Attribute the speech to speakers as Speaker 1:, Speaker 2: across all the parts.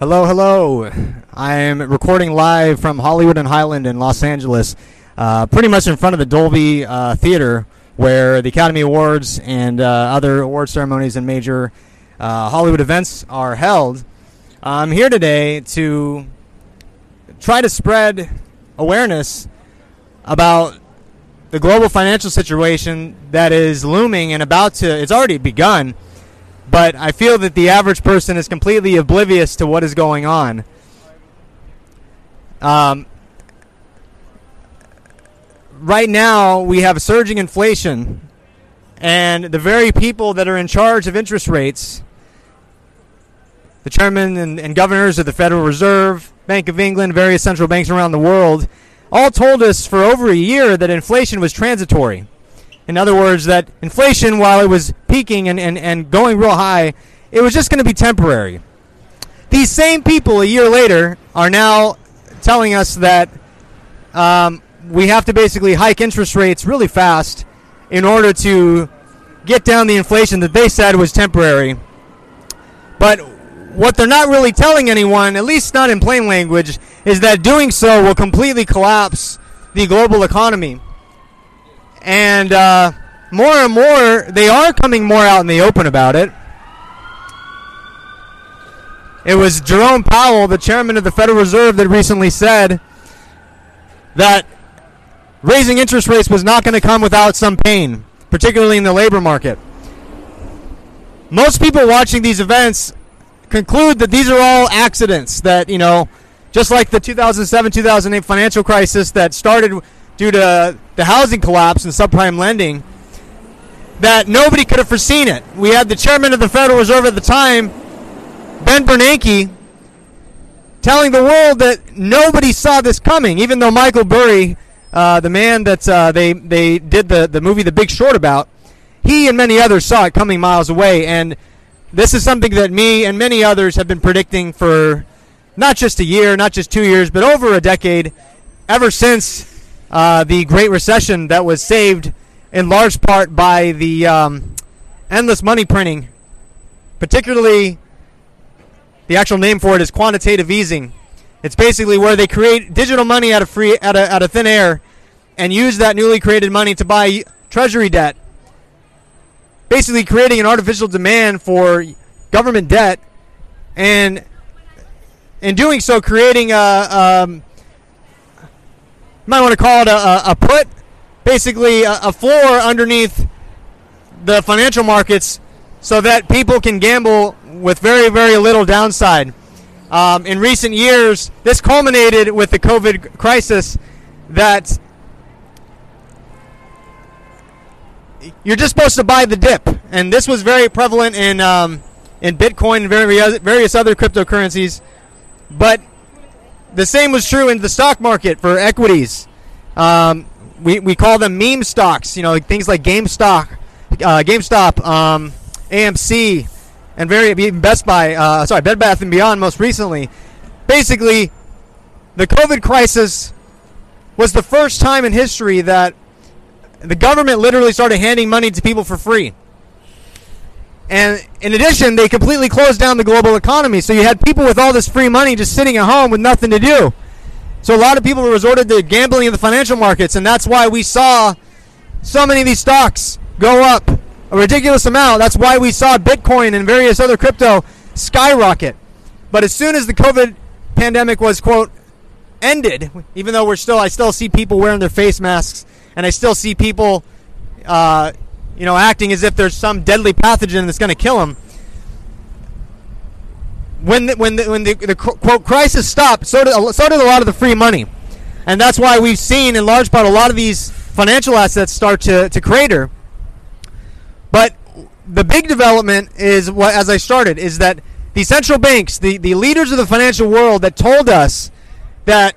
Speaker 1: Hello, hello. I am recording live from Hollywood and Highland in Los Angeles, uh, pretty much in front of the Dolby uh, Theater, where the Academy Awards and uh, other award ceremonies and major uh, Hollywood events are held. I'm here today to try to spread awareness about the global financial situation that is looming and about to, it's already begun but I feel that the average person is completely oblivious to what is going on. Um, right now, we have surging inflation, and the very people that are in charge of interest rates, the chairman and, and governors of the Federal Reserve, Bank of England, various central banks around the world, all told us for over a year that inflation was transitory. In other words, that inflation, while it was peaking and, and, and going real high, it was just going to be temporary. These same people a year later are now telling us that um, we have to basically hike interest rates really fast in order to get down the inflation that they said was temporary. But what they're not really telling anyone, at least not in plain language, is that doing so will completely collapse the global economy and uh, more and more they are coming more out in the open about it. It was Jerome Powell, the chairman of the Federal Reserve, that recently said that raising interest rates was not going to come without some pain, particularly in the labor market. Most people watching these events conclude that these are all accidents, that, you know, just like the 2007 2008 financial crisis that started due to the housing collapse and subprime lending that nobody could have foreseen it. We had the chairman of the Federal Reserve at the time, Ben Bernanke, telling the world that nobody saw this coming, even though Michael Burry, uh, the man that uh, they, they did the, the movie The Big Short about, he and many others saw it coming miles away. And this is something that me and many others have been predicting for not just a year, not just two years, but over a decade, ever since uh, the Great Recession that was saved in large part by the um, endless money printing, particularly the actual name for it is quantitative easing. It's basically where they create digital money out of free out of, out of thin air and use that newly created money to buy treasury debt. Basically creating an artificial demand for government debt and in doing so creating a um, might want to call it a, a put, basically a, a floor underneath the financial markets so that people can gamble with very, very little downside. Um, in recent years, this culminated with the COVID crisis that you're just supposed to buy the dip. And this was very prevalent in, um, in Bitcoin and various other cryptocurrencies. But the same was true in the stock market for equities. Um, we, we call them meme stocks, you know, things like GameStop, uh, GameStop, um, AMC, and very even Best Buy. Uh, sorry, Bed Bath and Beyond. Most recently, basically, the COVID crisis was the first time in history that the government literally started handing money to people for free. And in addition, they completely closed down the global economy. So you had people with all this free money just sitting at home with nothing to do. So a lot of people resorted to gambling in the financial markets, and that's why we saw so many of these stocks go up a ridiculous amount. That's why we saw Bitcoin and various other crypto skyrocket. But as soon as the COVID pandemic was quote ended, even though we're still, I still see people wearing their face masks, and I still see people, uh, you know, acting as if there's some deadly pathogen that's going to kill them. When the, when the, when the, the quote crisis stopped, so did so did a lot of the free money, and that's why we've seen in large part a lot of these financial assets start to, to crater. But the big development is what, as I started, is that the central banks, the, the leaders of the financial world that told us that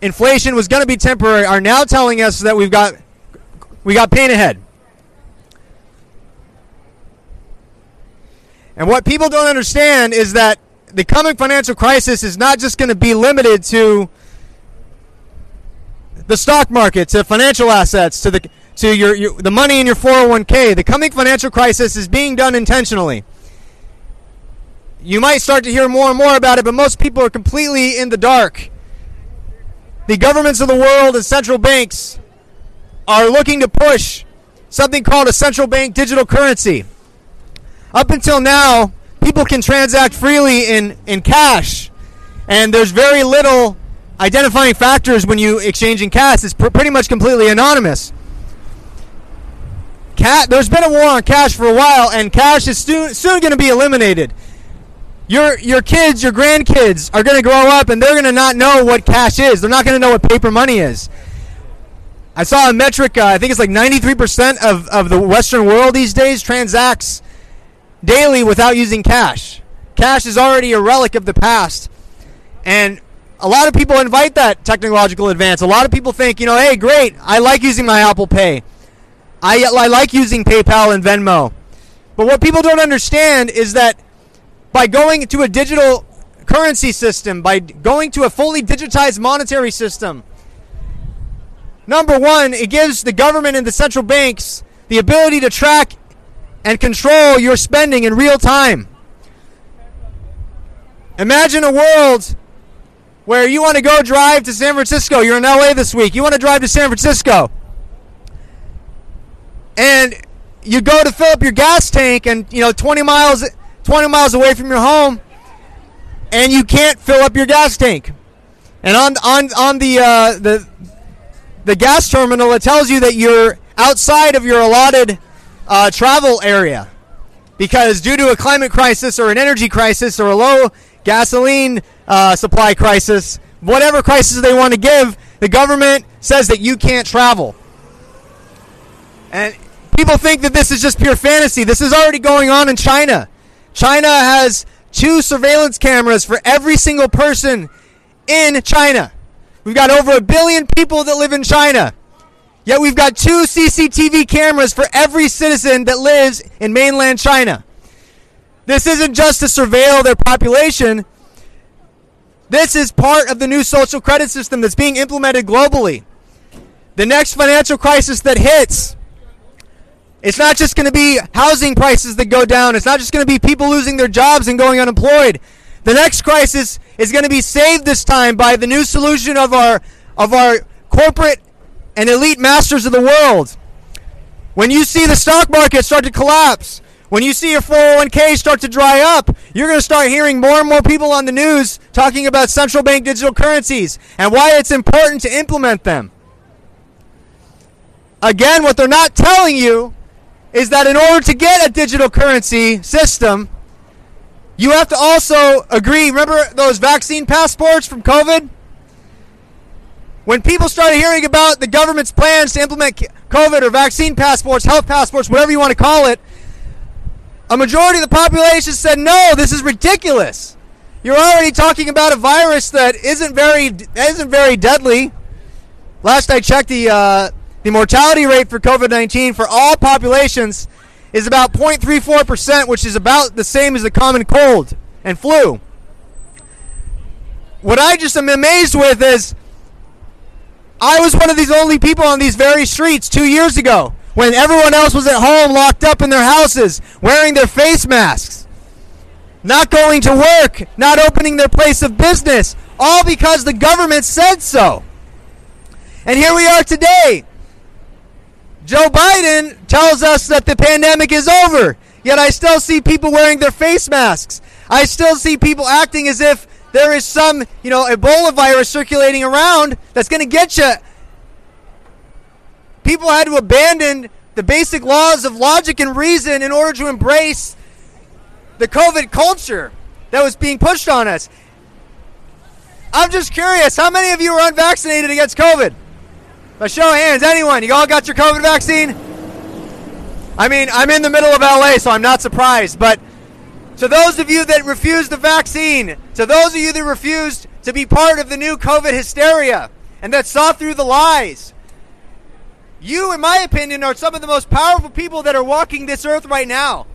Speaker 1: inflation was going to be temporary, are now telling us that we've got we got pain ahead. And what people don't understand is that the coming financial crisis is not just going to be limited to the stock market, to financial assets, to the to your, your the money in your 401k. The coming financial crisis is being done intentionally. you might start to hear more and more about it, but most people are completely in the dark. The governments of the world and central banks are looking to push something called a central bank digital currency. Up until now, people can transact freely in, in cash, and there's very little identifying factors when you exchange in cash. It's pr- pretty much completely anonymous. There's been a war on cash for a while, and cash is soon, soon going to be eliminated. Your your kids, your grandkids are going to grow up, and they're going to not know what cash is. They're not going to know what paper money is. I saw a metric. Uh, I think it's like 93% of, of the Western world these days transacts daily without using cash. Cash is already a relic of the past, and a lot of people invite that technological advance. A lot of people think, you know, hey, great, I like using my Apple Pay. I, I like using PayPal and Venmo. But what people don't understand is that by going to a digital currency system, by going to a fully digitized monetary system, number one, it gives the government and the central banks the ability to track and control your spending in real time. Imagine a world where you want to go drive to San Francisco. You're in LA this week. You want to drive to San Francisco and you go to fill up your gas tank and you know 20 miles 20 miles away from your home and you can't fill up your gas tank and on on on the uh, the the gas terminal it tells you that you're outside of your allotted uh, travel area because due to a climate crisis or an energy crisis or a low gasoline uh, supply crisis whatever crisis they want to give the government says that you can't travel and People think that this is just pure fantasy. This is already going on in China. China has two surveillance cameras for every single person in China. We've got over a billion people that live in China. Yet we've got two CCTV cameras for every citizen that lives in mainland China. This isn't just to surveil their population. This is part of the new social credit system that's being implemented globally. The next financial crisis that hits it's not just going to be housing prices that go down. It's not just going to be people losing their jobs and going unemployed. The next crisis is going to be saved this time by the new solution of our of our corporate and elite masters of the world. When you see the stock market start to collapse, when you see your 401k start to dry up, you're going to start hearing more and more people on the news talking about central bank digital currencies and why it's important to implement them. Again, what they're not telling you is that in order to get a digital currency system, you have to also agree. Remember those vaccine passports from COVID? When people started hearing about the government's plans to implement COVID or vaccine passports, health passports, whatever you want to call it, a majority of the population said, "No, this is ridiculous. You're already talking about a virus that isn't very isn't very deadly." Last I checked, the uh, the mortality rate for COVID 19 for all populations is about 0.34%, which is about the same as the common cold and flu. What I just am amazed with is I was one of these only people on these very streets two years ago when everyone else was at home locked up in their houses wearing their face masks, not going to work, not opening their place of business, all because the government said so. And here we are today. Joe Biden tells us that the pandemic is over, yet I still see people wearing their face masks. I still see people acting as if there is some, you know, Ebola virus circulating around that's going to get you. People had to abandon the basic laws of logic and reason in order to embrace the COVID culture that was being pushed on us. I'm just curious, how many of you are unvaccinated against COVID? By show of hands, anyone, you all got your COVID vaccine? I mean, I'm in the middle of LA, so I'm not surprised. But to those of you that refuse the vaccine, to those of you that refused to be part of the new COVID hysteria and that saw through the lies, you, in my opinion, are some of the most powerful people that are walking this earth right now.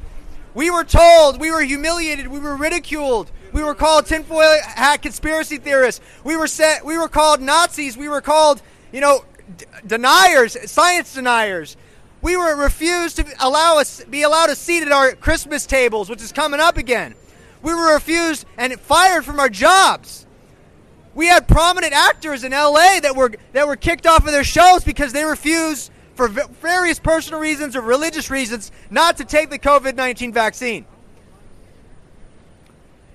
Speaker 1: We were told, we were humiliated, we were ridiculed, we were called tinfoil hat conspiracy theorists. We were set, we were called Nazis. We were called, you know, deniers, science deniers. We were refused to allow us be allowed a seat at our Christmas tables, which is coming up again.
Speaker 2: We were refused and fired from our jobs. We had prominent actors in LA that were that were kicked off of their shows because they refused for various personal reasons or religious reasons not to take the COVID-19 vaccine.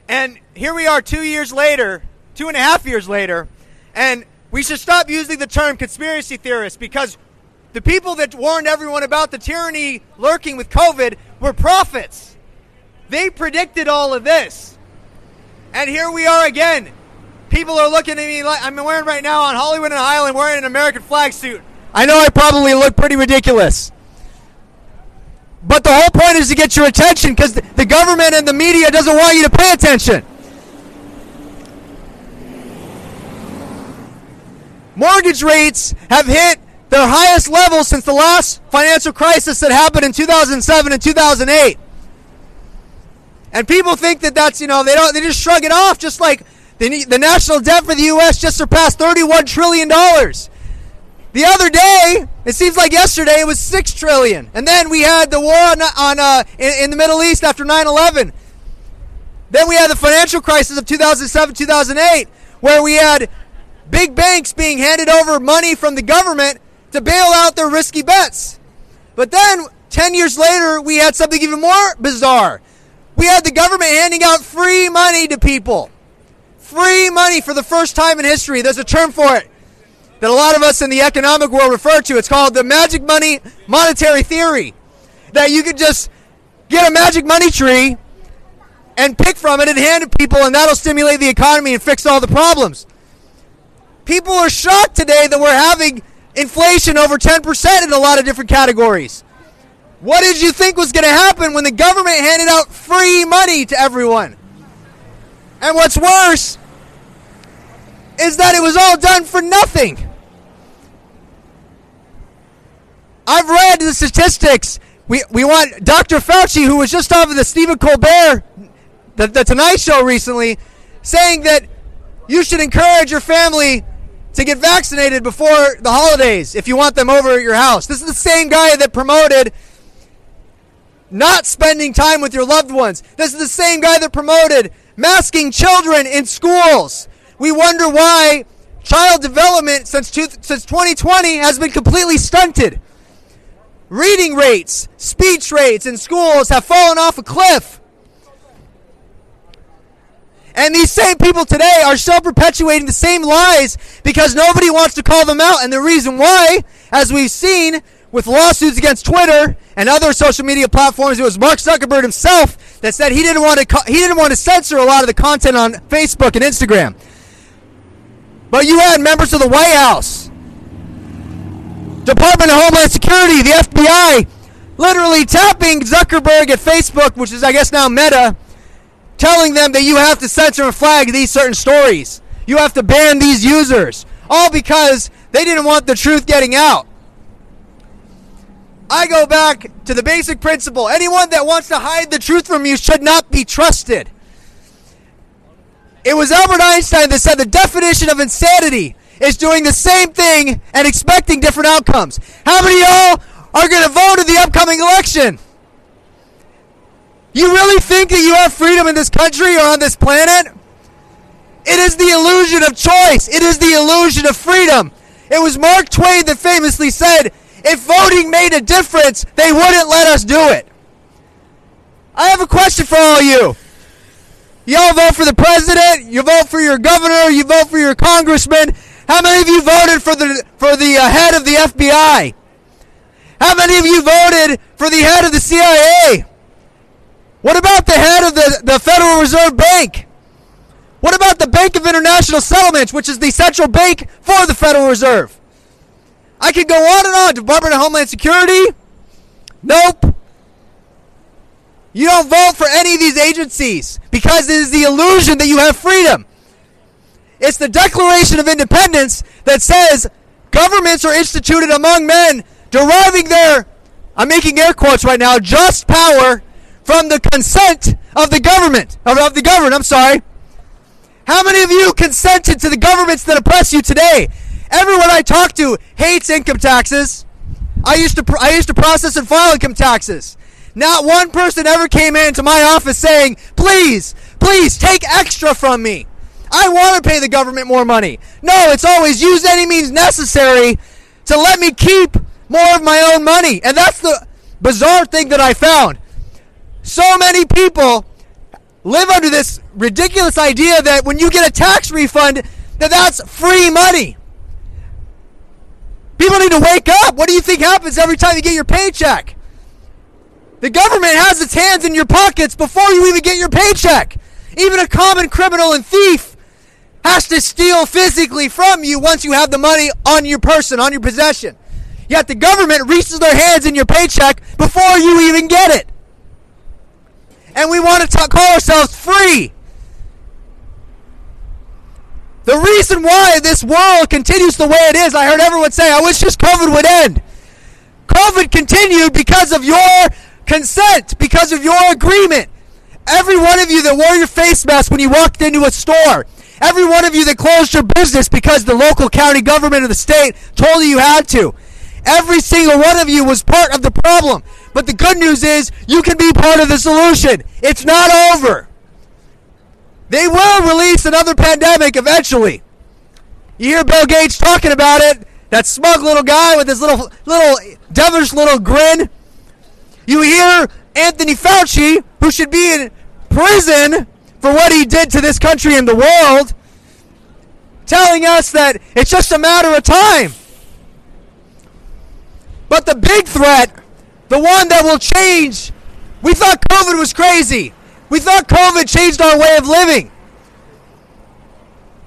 Speaker 2: And here we are 2 years later, two and a half years later, and we should stop using the term conspiracy theorist because the people that warned everyone about the tyranny lurking with COVID were prophets. They predicted all of this. And here we are again. People are looking at me like I'm wearing right now on Hollywood and Highland wearing an American flag suit. I know I probably look pretty ridiculous. But the whole point is to get your attention because the government and the media doesn't want you to pay attention. Mortgage rates have hit their highest level since the last financial crisis that happened in 2007 and 2008. And people think that that's, you know, they don't they just shrug it off just like the, the national debt for the US just surpassed 31 trillion dollars. The other day, it seems like yesterday it was 6 trillion. And then we had the war on, on uh, in, in the Middle East after 9/11. Then we had the financial crisis of 2007, 2008 where we had big banks being handed over money from the government to bail out their risky bets. But then, 10 years later, we had something even more bizarre. We had the government handing out free money to people. Free money for the first time in history. There's a term for it that a lot of us in the economic world refer to. It's called the magic money monetary theory. That you could just get a magic money tree and pick from it and hand it to people, and that'll stimulate the economy and fix all the problems. People are shocked today that we're having inflation over 10% in a lot of different categories. What did you think was going to happen when the government handed out free money to everyone? And what's worse is that it was all done for nothing. I've read the statistics. We, we want Dr. Fauci, who was just off of the Stephen Colbert, the, the Tonight Show recently, saying that you should encourage your family to get vaccinated before the holidays if you want them over at your house. This is the same guy that promoted not spending time with your loved ones. This is the same guy that promoted masking children in schools. We wonder why child development since two, since 2020 has been completely stunted. Reading rates, speech rates in schools have fallen off a cliff. And these same people today are still perpetuating the same lies because nobody wants to call them out. And the reason why, as we've seen with lawsuits against Twitter and other social media platforms, it was Mark Zuckerberg himself that said he didn't want to he didn't want to censor a lot of the content on Facebook and Instagram. But you had members of the White House, Department of Homeland Security, the FBI, literally tapping Zuckerberg at Facebook, which is I guess now Meta telling them that you have to censor and flag these certain stories. You have to ban these users. All because they didn't want the truth getting out. I go back to the basic principle anyone that wants to hide the truth from you should not be trusted. It was Albert Einstein that said the definition of insanity is doing the same thing and expecting different outcomes. How many of y'all are going to vote in the upcoming election? You really think that you have freedom in this country or on this planet? It is the illusion of choice. It is the illusion of freedom. It was Mark Twain that famously said, if voting made a difference, they wouldn't let us do it. I have a question for all you. Y'all vote for the president, you vote for your governor, you vote for your congressman. How many of you voted for the for the uh, head of the FBI? How many of you voted for the head of the CIA? What about the head of the, the Federal Reserve Bank? What about the Bank of International Settlements, which is the central bank for the Federal Reserve? I could go on and on. Department of Homeland Security? Nope. You don't vote for any of these agencies because it is the illusion that you have freedom. It's the Declaration of Independence that says governments are instituted among men, deriving their, I'm making air quotes right now, just power from the consent of the government, of, of the government, I'm sorry. How many of you consented to the governments that oppress you today? Everyone I talk to hates income taxes. I used to I used to process and file income taxes. Not one person ever came into my office saying, "Please, Please take extra from me. I want to pay the government more money. No, it's always use any means necessary to let me keep more of my own money. And that's the bizarre thing that I found. So many people live under this ridiculous idea that when you get a tax refund, that that's free money. People need to wake up. What do you think happens every time you get your paycheck? The government has its hands in your pockets before you even get your paycheck. Even a common criminal and thief has to steal physically from you once you have the money on your person, on your possession. Yet the government reaches their hands in your paycheck before you even get it. And we want to talk, call ourselves free. The reason why this world continues the way it is, I heard everyone say, I wish just COVID would end. COVID continued because of your consent, because of your agreement. Every one of you that wore your face mask when you walked into a store, every one of you that closed your business because the local county government or the state told you you had to. Every single one of you was part of the problem. But the good news is you can be part of the solution. It's not over. They will release another pandemic eventually. You hear Bill Gates talking about it, that smug little guy with his little little devilish little grin. You hear Anthony Fauci, who should be in prison for what he did to this country and the world, telling us that it's just a matter of time. But the big threat, the one that will change, we thought COVID was crazy. We thought COVID changed our way of living.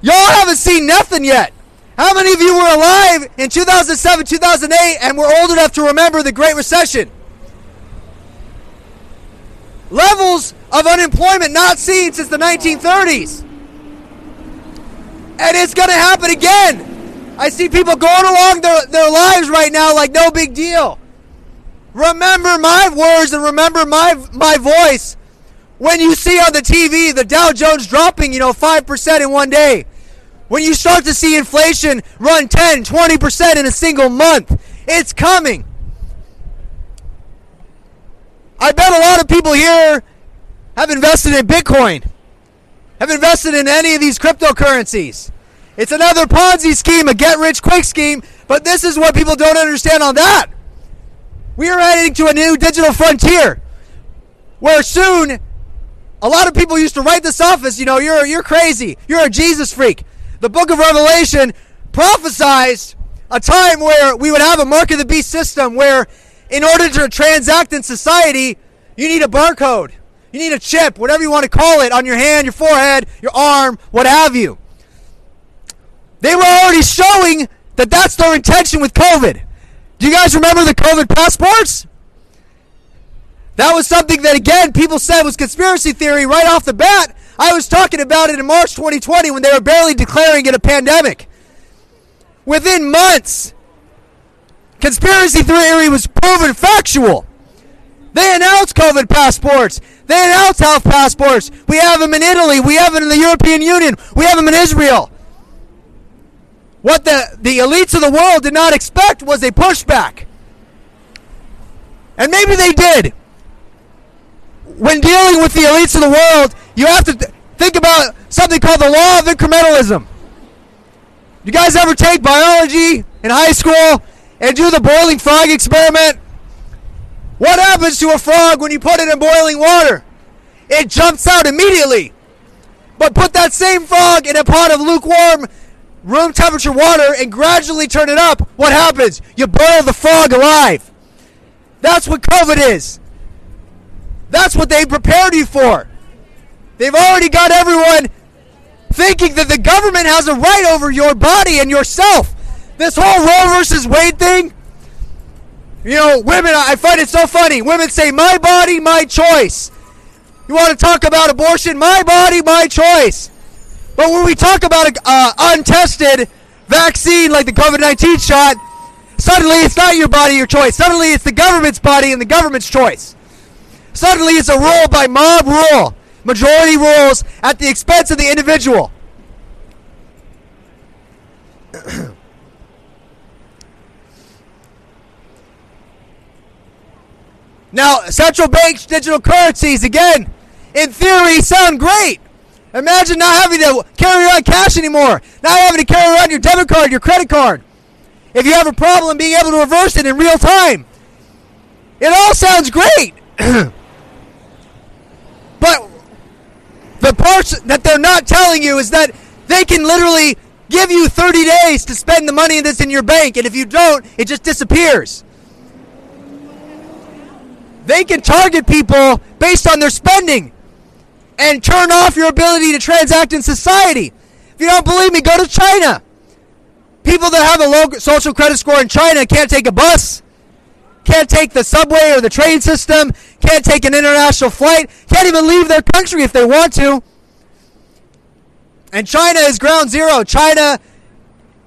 Speaker 2: Y'all haven't seen nothing yet. How many of you were alive in 2007, 2008, and were old enough to remember the Great Recession? Levels of unemployment not seen since the 1930s. And it's going to happen again. I see people going along their, their lives right now like no big deal. Remember my words and remember my, my voice when you see on the TV the Dow Jones dropping, you know, 5% in one day, when you start to see inflation run 10, 20% in a single month, it's coming. I bet a lot of people here have invested in Bitcoin, have invested in any of these cryptocurrencies. It's another Ponzi scheme, a get rich quick scheme, but this is what people don't understand on that. We are heading to a new digital frontier where soon a lot of people used to write this off as, you know, you're, you're crazy. You're a Jesus freak. The book of Revelation prophesies a time where we would have a mark of the beast system where, in order to transact in society, you need a barcode. You need a chip, whatever you want to call it, on your hand, your forehead, your arm, what have you. They were already showing that that's their intention with COVID. Do you guys remember the COVID passports? That was something that, again, people said was conspiracy theory right off the bat. I was talking about it in March 2020 when they were barely declaring it a pandemic. Within months, conspiracy theory was proven factual. They announced COVID passports. They announced health passports. We have them in Italy. We have them in the European Union. We have them in Israel. What the, the elites of the world did not expect was a pushback. And maybe they did when dealing with the elites of the world, you have to th- think about something called the law of incrementalism. You guys ever take biology in high school and do the boiling frog experiment? What happens to a frog when you put it in boiling water? It jumps out immediately. But put that same frog in a pot of lukewarm room temperature water and gradually turn it up. What happens? You boil the frog alive. That's what COVID is. That's what they prepared you for. They've already got everyone thinking that the government has a right over your body and yourself. This whole Roe versus Wade thing, you know, women, I find it so funny. Women say, my body, my choice. You want to talk about abortion? My body, my choice. But when we talk about an uh, untested vaccine like the COVID 19 shot, suddenly it's not your body, your choice. Suddenly it's the government's body and the government's choice. Suddenly it's a rule by mob rule, majority rules at the expense of the individual. now, central banks, digital currencies, again, in theory, sound great. Imagine not having to carry around cash anymore, not having to carry around your debit card, your credit card. If you have a problem, being able to reverse it in real time. It all sounds great. but the parts that they're not telling you is that they can literally give you 30 days to spend the money that's in your bank, and if you don't, it just disappears. They can target people based on their spending and turn off your ability to transact in society. If you don't believe me, go to China. People that have a low social credit score in China can't take a bus, can't take the subway or the train system, can't take an international flight, can't even leave their country if they want to. And China is ground zero. China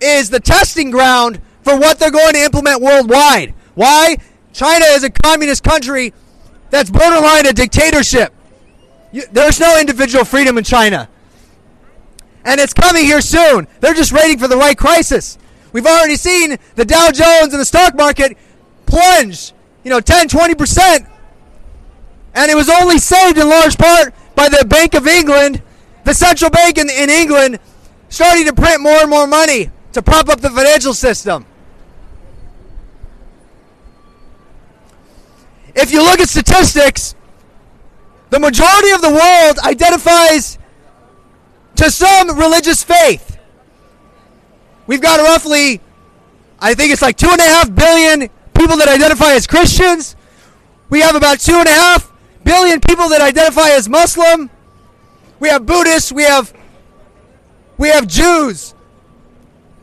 Speaker 2: is the testing ground for what they're going to implement worldwide. Why? China is a communist country that's borderline a dictatorship. You, there's no individual freedom in China. And it's coming here soon. They're just waiting for the right crisis. We've already seen the Dow Jones and the stock market plunge, you know, 10, 20%. And it was only saved in large part by the Bank of England, the central bank in, in England, starting to print more and more money to prop up the financial system. If you look at statistics, the majority of the world identifies to some religious faith. We've got roughly, I think it's like two and a half billion people that identify as Christians. We have about two and a half billion people that identify as Muslim. We have Buddhists. We have we have Jews.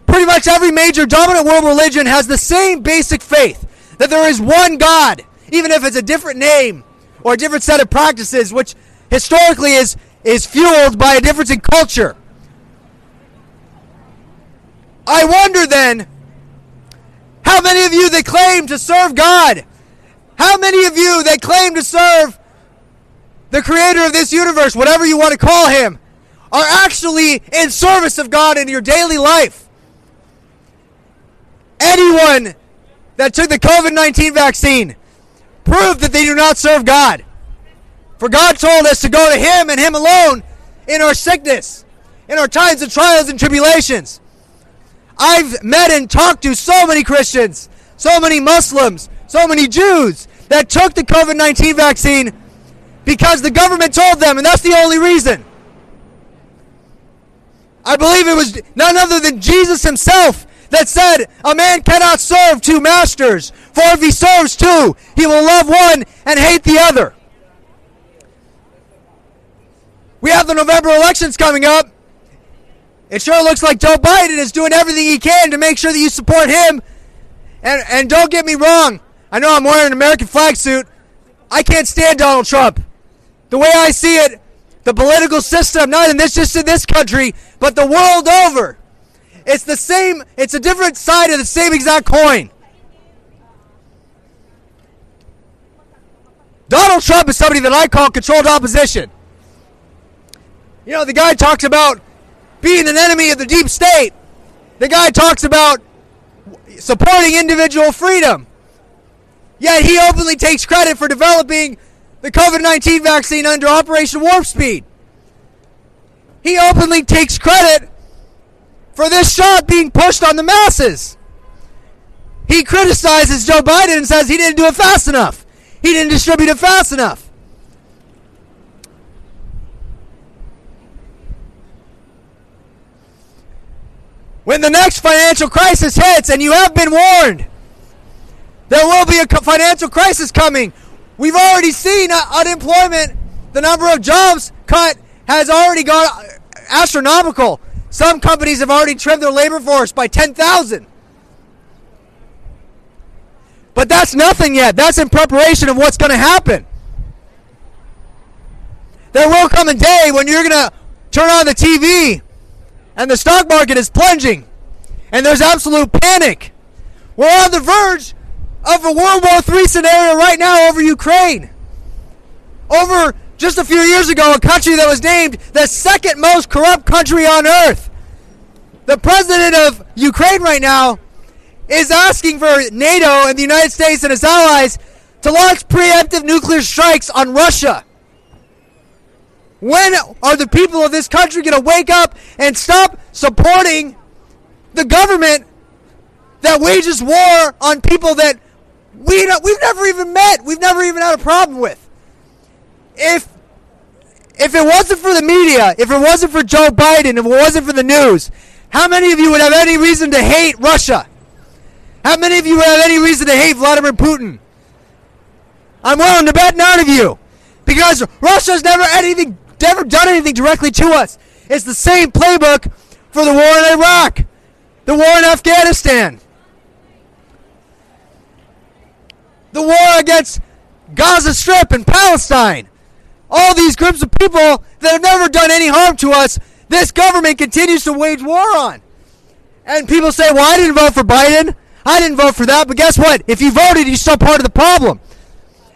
Speaker 2: Pretty much every major dominant world religion has the same basic faith that there is one God, even if it's a different name or a different set of practices, which historically is, is fueled by a difference in culture. I wonder then, how many of you that claim to serve God, how many of you that claim to serve the creator of this universe, whatever you want to call him, are actually in service of God in your daily life? Anyone that took the COVID 19 vaccine prove that they do not serve God. For God told us to go to Him and Him alone in our sickness, in our times of trials and tribulations. I've met and talked to so many Christians, so many Muslims, so many Jews that took the COVID 19 vaccine because the government told them, and that's the only reason. I believe it was none other than Jesus himself that said, A man cannot serve two masters, for if he serves two, he will love one and hate the other. We have the November elections coming up. It sure looks like Joe Biden is doing everything he can to make sure that you support him. And, and don't get me wrong, I know I'm wearing an American flag suit. I can't stand Donald Trump. The way I see it, the political system, not in this just in this country, but the world over, it's the same, it's a different side of the same exact coin. Donald Trump is somebody that I call controlled opposition. You know, the guy talks about being an enemy of the deep state. The guy talks about supporting individual freedom. Yet he openly takes credit for developing the COVID 19 vaccine under Operation Warp Speed. He openly takes credit for this shot being pushed on the masses. He criticizes Joe Biden and says he didn't do it fast enough. He didn't distribute it fast enough. When the next financial crisis hits, and you have been warned, there will be a financial crisis coming. We've already seen uh, unemployment, the number of jobs cut has already gone astronomical. Some companies have already trimmed their labor force by 10,000. But that's nothing yet. That's in preparation of what's going to happen. There will come a day when you're going to turn on the TV and the stock market is plunging and there's absolute panic. We're on the verge of a World War III scenario right now over Ukraine. Over just a few years ago, a country that was named the second most corrupt country on earth. The president of Ukraine right now is asking for NATO and the United States and its allies to launch preemptive nuclear strikes on Russia. When are the people of this country going to wake up and stop supporting the government that wages war on people that we don't, we've never even met, we've never even had a problem with? If if it wasn't for the media, if it wasn't for Joe Biden, if it wasn't for the news, how many of you would have any reason to hate Russia? How many of you would have any reason to hate Vladimir Putin? I'm willing to bet none of you. Because Russia's never anything never done anything directly to us. It's the same playbook for the war in Iraq, the war in Afghanistan, the war against Gaza Strip and Palestine. All these groups of people that have never done any harm to us, this government continues to wage war on. And people say, well, I didn't vote for Biden. I didn't vote for that. But guess what? If you voted, you're still part of the problem.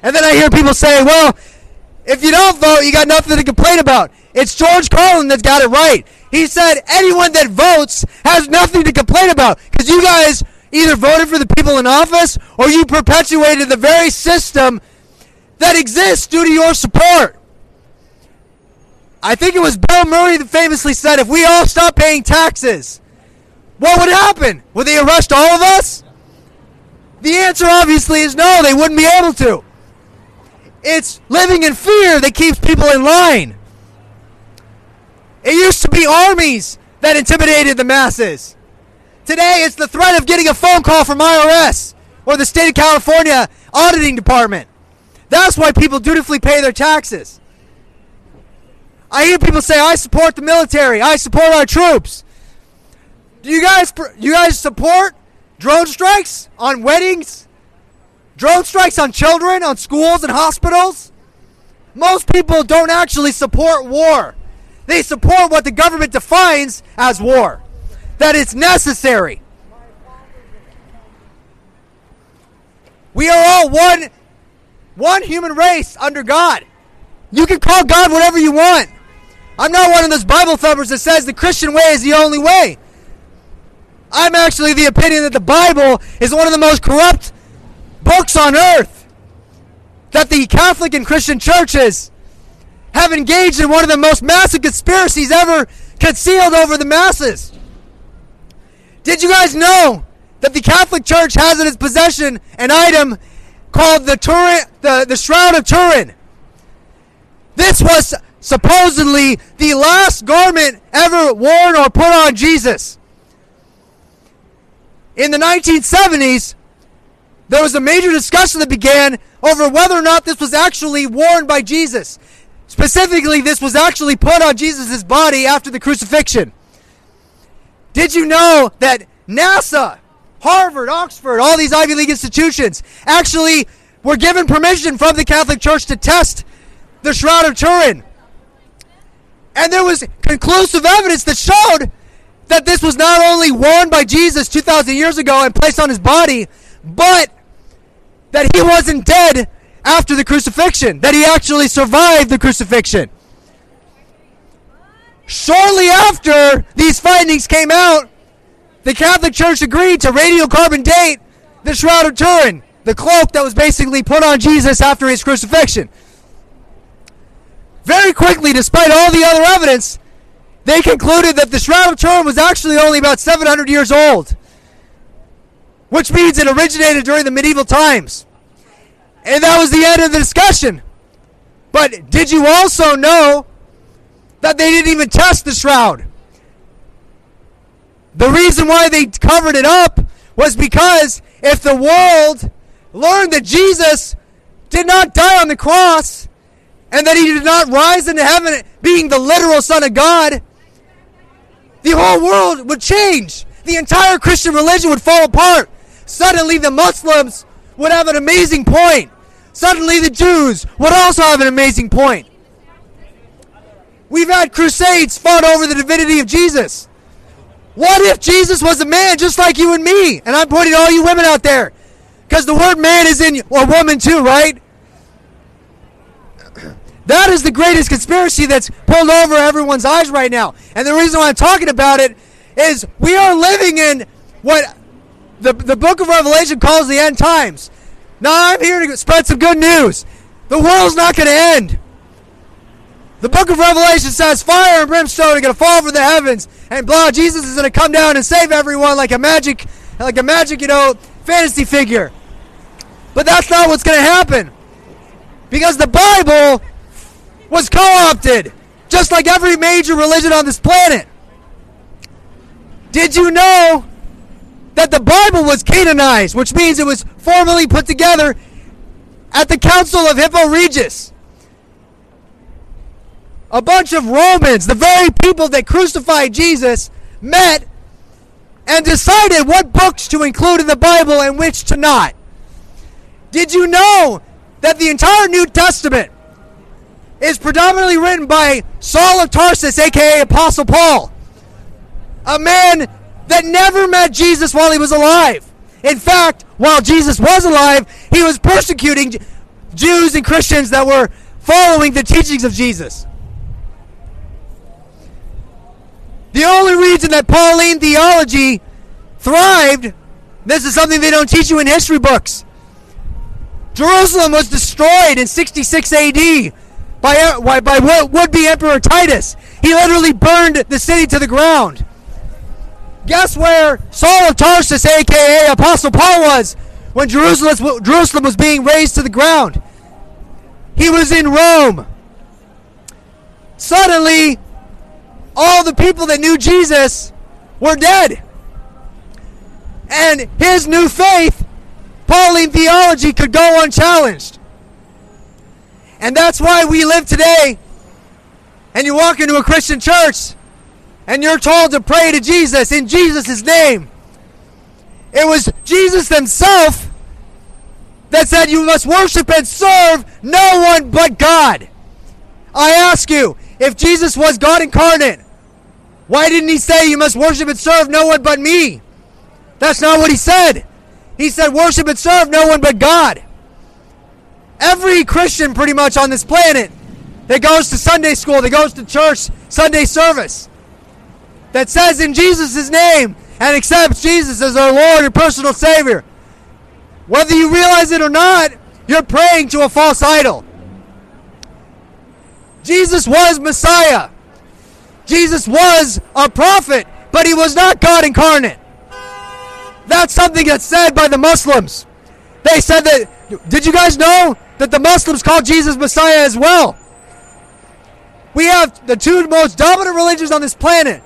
Speaker 2: And then I hear people say, well, if you don't vote, you got nothing to complain about. It's George Carlin that's got it right. He said anyone that votes has nothing to complain about because you guys either voted for the people in office or you perpetuated the very system that exists due to your support. I think it was Bill Murray that famously said, if we all stop paying taxes, what would happen? Would they arrest all of us? The answer obviously is no, they wouldn't be able to. It's living in fear that keeps people in line. It used to be armies that intimidated the masses. Today, it's the threat of getting a phone call from IRS or the state of California auditing department. That's why people dutifully pay their taxes. I hear people say, "I support the military. I support our troops." Do you guys you guys support drone strikes on weddings? Drone strikes on children, on schools and hospitals? Most people don't actually support war. They support what the government defines as war. That it's necessary. We are all one one human race under God. You can call God whatever you want. I'm not one of those Bible thumpers that says the Christian way is the only way. I'm actually the opinion that the Bible is one of the most corrupt books on earth. That the Catholic and Christian churches have engaged in one of the most massive conspiracies ever concealed over the masses. Did you guys know that the Catholic Church has in its possession an item called the Turin, the, the Shroud of Turin? This was supposedly the last garment ever worn or put on Jesus. In the 1970s, there was a major discussion that began over whether or not this was actually worn by Jesus. Specifically, this was actually put on Jesus' body after the crucifixion. Did you know that NASA, Harvard, Oxford, all these Ivy League institutions actually were given permission from the Catholic Church to test the Shroud of Turin? And there was conclusive evidence that showed that this was not only worn by Jesus 2,000 years ago and placed on his body, but that he wasn't dead after the crucifixion, that he actually survived the crucifixion. Shortly after these findings came out, the Catholic Church agreed to radiocarbon date the Shroud of Turin, the cloak that was basically put on Jesus after his crucifixion. Very quickly, despite all the other evidence, they concluded that the Shroud of Turin was actually only about 700 years old, which means it originated during the medieval times. And that was the end of the discussion. But did you also know that they didn't even test the shroud? The reason why they covered it up was because if the world learned that Jesus did not die on the cross, and that he did not rise into heaven being the literal Son of God, the whole world would change. The entire Christian religion would fall apart. Suddenly, the Muslims would have an amazing point. Suddenly, the Jews would also have an amazing point. We've had crusades fought over the divinity of Jesus. What if Jesus was a man just like you and me? And I'm pointing to all you women out there. Because the word man is in, you or woman too, right? That is the greatest conspiracy that's pulled over everyone's eyes right now. And the reason why I'm talking about it is we are living in what the, the book of Revelation calls the end times. Now, I'm here to spread some good news. The world's not going to end. The book of Revelation says fire and brimstone are going to fall from the heavens, and blah. Jesus is going to come down and save everyone like a magic, like a magic, you know, fantasy figure. But that's not what's going to happen, because the Bible was co-opted, just like every major religion on this planet. Did you know that the Bible was canonized, which means it was formally put together at the Council of Hippo Regius? A bunch of Romans, the very people that crucified Jesus, met and decided what books to include in the Bible and which to not. Did you know that the entire New Testament is predominantly written by Saul of Tarsus, aka Apostle Paul? A man that never met Jesus while he was alive. In fact, while Jesus was alive, he was persecuting Jews and Christians that were following the teachings of Jesus. The only reason that Pauline theology thrived, this is something they don't teach you in history books. Jerusalem was destroyed in 66 AD by, by what would be Emperor Titus. He literally burned the city to the ground. Guess where Saul of Tarsus, aka Apostle Paul, was when Jerusalem, Jerusalem was being razed to the ground? He was in Rome. Suddenly, all the people that knew Jesus were dead. And his new faith, Pauline theology, could go unchallenged. And that's why we live today. And you walk into a Christian church and you're told to pray to Jesus in Jesus' name. It was Jesus himself that said you must worship and serve no one but God. I ask you, if Jesus was God incarnate, why didn't he say you must worship and serve no one but me? That's not what he said. He said worship and serve no one but God. Every Christian pretty much on this planet that goes to Sunday school, that goes to church Sunday service, that says in Jesus' name and accepts Jesus as our Lord and personal Savior. Whether you realize it or not, you're praying to a false idol. Jesus was Messiah. Jesus was a prophet, but he was not God incarnate. That's something that's said by the Muslims. They said that. Did you guys know that the Muslims call Jesus Messiah as well? We have the two most dominant religions on this planet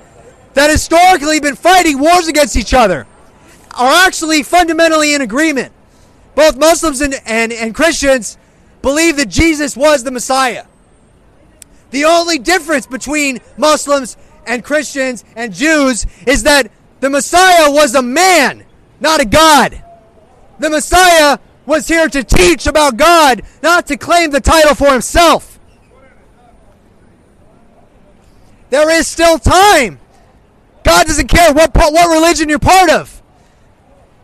Speaker 2: that historically been fighting wars against each other are actually fundamentally in agreement. Both Muslims and, and, and Christians believe that Jesus was the Messiah. The only difference between Muslims and Christians and Jews is that the Messiah was a man, not a God. The Messiah was here to teach about God, not to claim the title for himself. There is still time God doesn't care what what religion you're part of.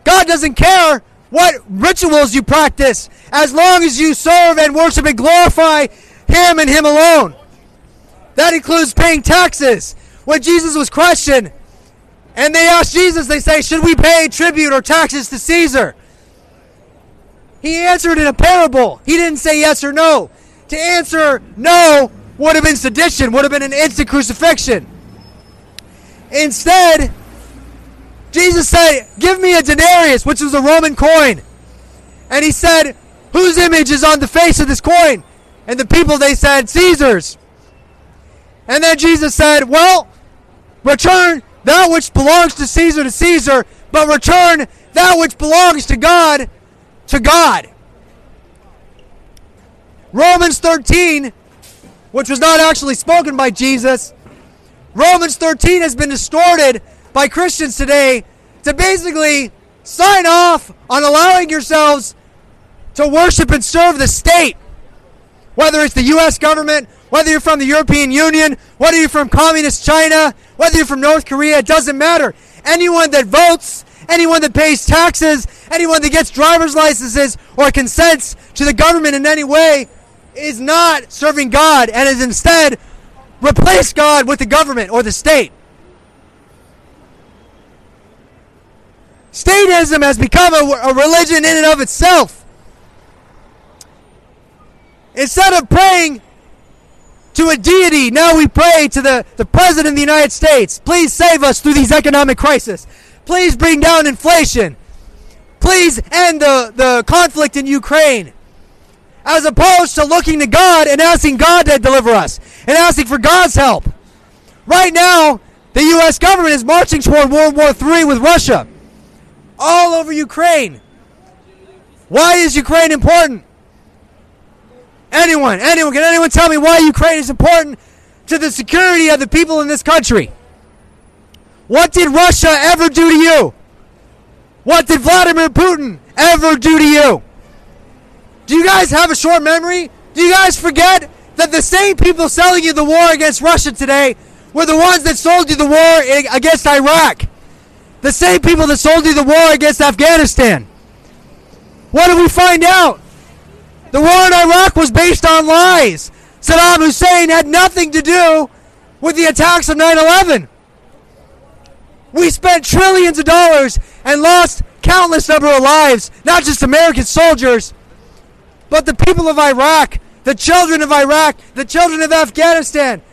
Speaker 2: God doesn't care what rituals you practice as long as you serve and worship and glorify him and him alone. That includes paying taxes. When Jesus was questioned and they asked Jesus, they say, Should we pay tribute or taxes to Caesar? He answered in a parable. He didn't say yes or no. To answer no would have been sedition, would have been an instant crucifixion. Instead, Jesus said, Give me a denarius, which was a Roman coin. And he said, Whose image is on the face of this coin? And the people, they said, Caesar's. And then Jesus said, Well, return that which belongs to Caesar to Caesar, but return that which belongs to God to God. Romans 13, which was not actually spoken by Jesus, Romans 13 has been distorted by Christians today to basically sign off on allowing yourselves to worship and serve the state. Whether it's the U.S. government, whether you're from the European Union, whether you're from communist China, whether you're from North Korea, it doesn't matter. Anyone that votes, anyone that pays taxes, anyone that gets driver's licenses or consents to the government in any way is not serving God and is instead Replace God with the government or the state. Statism has become a, a religion in and of itself. Instead of praying to a deity. Now we pray to the, the President of the United States. Please save us through these economic crisis. Please bring down inflation. Please end the, the conflict in Ukraine. As opposed to looking to God and asking God to deliver us and asking for God's help. Right now, the U.S. government is marching toward World War III with Russia. All over Ukraine. Why is Ukraine important? Anyone, anyone, can anyone tell me why Ukraine is important to the security of the people in this country? What did Russia ever do to you? What did Vladimir Putin ever do to you? Do you guys have a short memory? Do you guys forget that the same people selling you the war against Russia today were the ones that sold you the war against Iraq? The same people that sold you the war against Afghanistan. What did we find out? The war in Iraq was based on lies. Saddam Hussein had nothing to do with the attacks of 9 11. We spent trillions of dollars and lost countless number of lives, not just American soldiers, but the people of Iraq, the children of Iraq, the children of Afghanistan.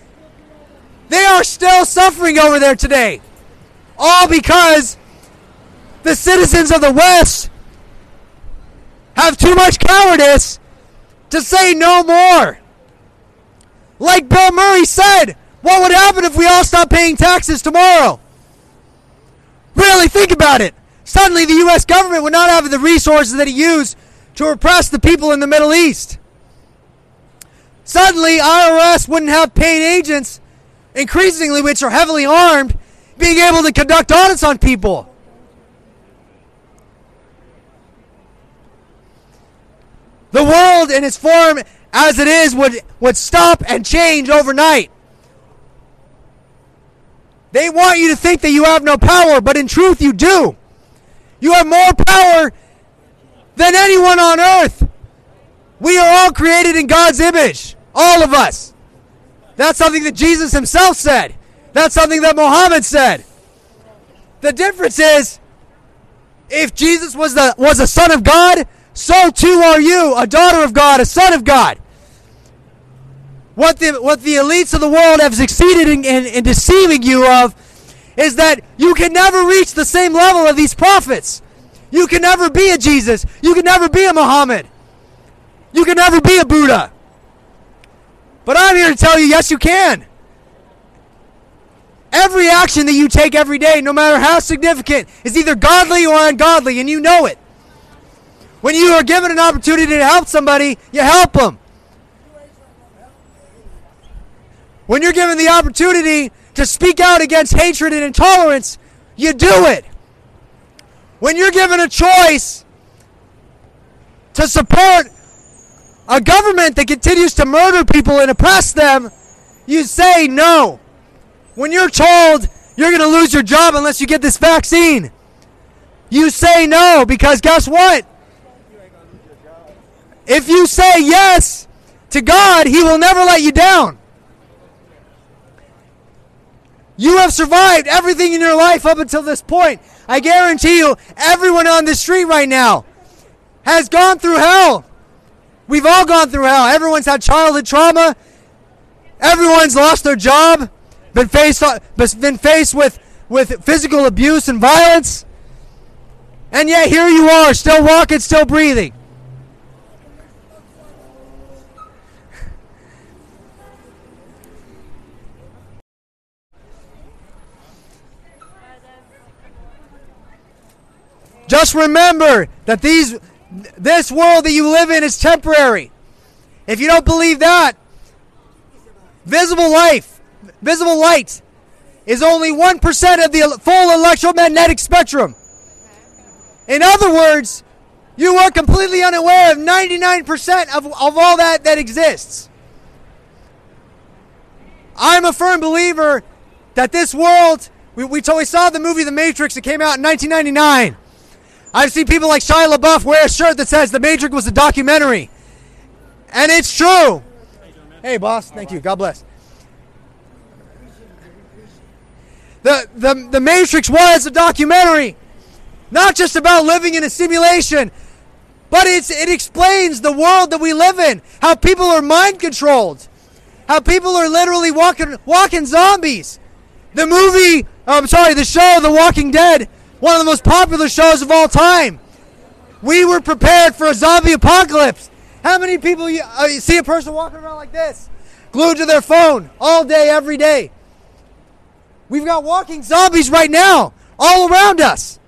Speaker 2: They are still suffering over there today. All because the citizens of the West have too much cowardice to say no more. Like Bill Murray said, what would happen if we all stopped paying taxes tomorrow? Really think about it. Suddenly, the U.S. government would not have the resources that it used to repress the people in the Middle East. Suddenly, IRS wouldn't have paid agents, increasingly which are heavily armed, being able to conduct audits on people. The world in its form as it is would, would stop and change overnight. They want you to think that you have no power, but in truth, you do. You have more power than anyone on earth. We are all created in God's image, all of us. That's something that Jesus himself said. That's something that Muhammad said. The difference is if Jesus was the was a son of God, so too are you, a daughter of God, a son of God. What the, what the elites of the world have succeeded in, in, in deceiving you of is that you can never reach the same level of these prophets. You can never be a Jesus. You can never be a Muhammad. You can never be a Buddha. But I'm here to tell you, yes, you can. Every action that you take every day, no matter how significant, is either godly or ungodly, and you know it. When you are given an opportunity to help somebody, you help them. When you're given the opportunity to speak out against hatred and intolerance, you do it. When you're given a choice to support a government that continues to murder people and oppress them, you say no. When you're told you're going to lose your job unless you get this vaccine, you say no because guess what? If you say yes to God, He will never let you down. You have survived everything in your life up until this point. I guarantee you, everyone on the street right now has gone through hell. We've all gone through hell. Everyone's had childhood trauma. Everyone's lost their job, been faced been faced with with physical abuse and violence. And yet here you are, still walking, still breathing. Just remember that these this world that you live in is temporary. If you don't believe that, visible life, visible light is only 1% of the full electromagnetic spectrum. In other words, you are completely unaware of 99% of, of all that that exists. I'm a firm believer that this world, we, we, we saw the movie The Matrix, it came out in 1999. I've seen people like Shia LaBeouf wear a shirt that says The Matrix was a documentary. And it's true. Hey, boss. Thank you. God bless. The, the, the Matrix was a documentary, not just about living in a simulation, but it's, it explains the world that we live in, how people are mind controlled, how people are literally walking walking zombies. The movie, I'm sorry, the show The Walking Dead, one of the most popular shows of all time. We were prepared for a zombie apocalypse. How many people you, uh, you see a person walking around like this, glued to their phone all day, every day? We've got walking zombies right now, all around us.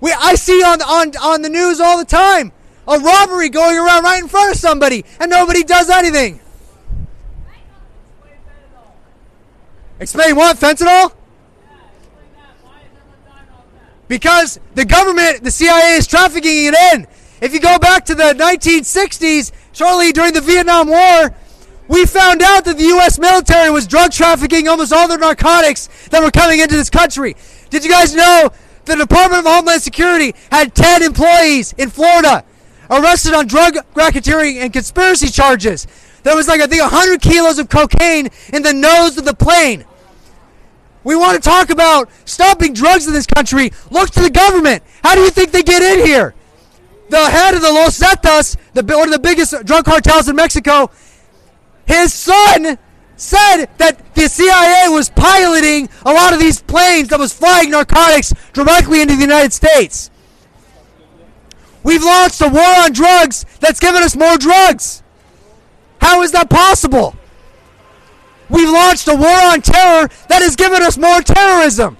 Speaker 2: We, I see on, on, on the news all the time a robbery going around right in front of somebody, and nobody does anything. Explain what? Fentanyl? Because the government, the CIA is trafficking it in. If you go back to the 1960s, shortly during the Vietnam War, we found out that the U.S. military was drug trafficking almost all the narcotics that were coming into this country. Did you guys know the Department of Homeland Security had 10 employees in Florida arrested on drug racketeering and conspiracy charges? There was like, I think, 100 kilos of cocaine in the nose of the plane. We want to talk about stopping drugs in this country. Look to the government. How do you think they get in here? The head of the Los Zetas, the, one of the biggest drug cartels in Mexico, his son said that the CIA was piloting a lot of these planes that was flying narcotics directly into the United States. We've launched a war on drugs that's given us more drugs. How is that possible? We've launched a war on terror that has given us more terrorism.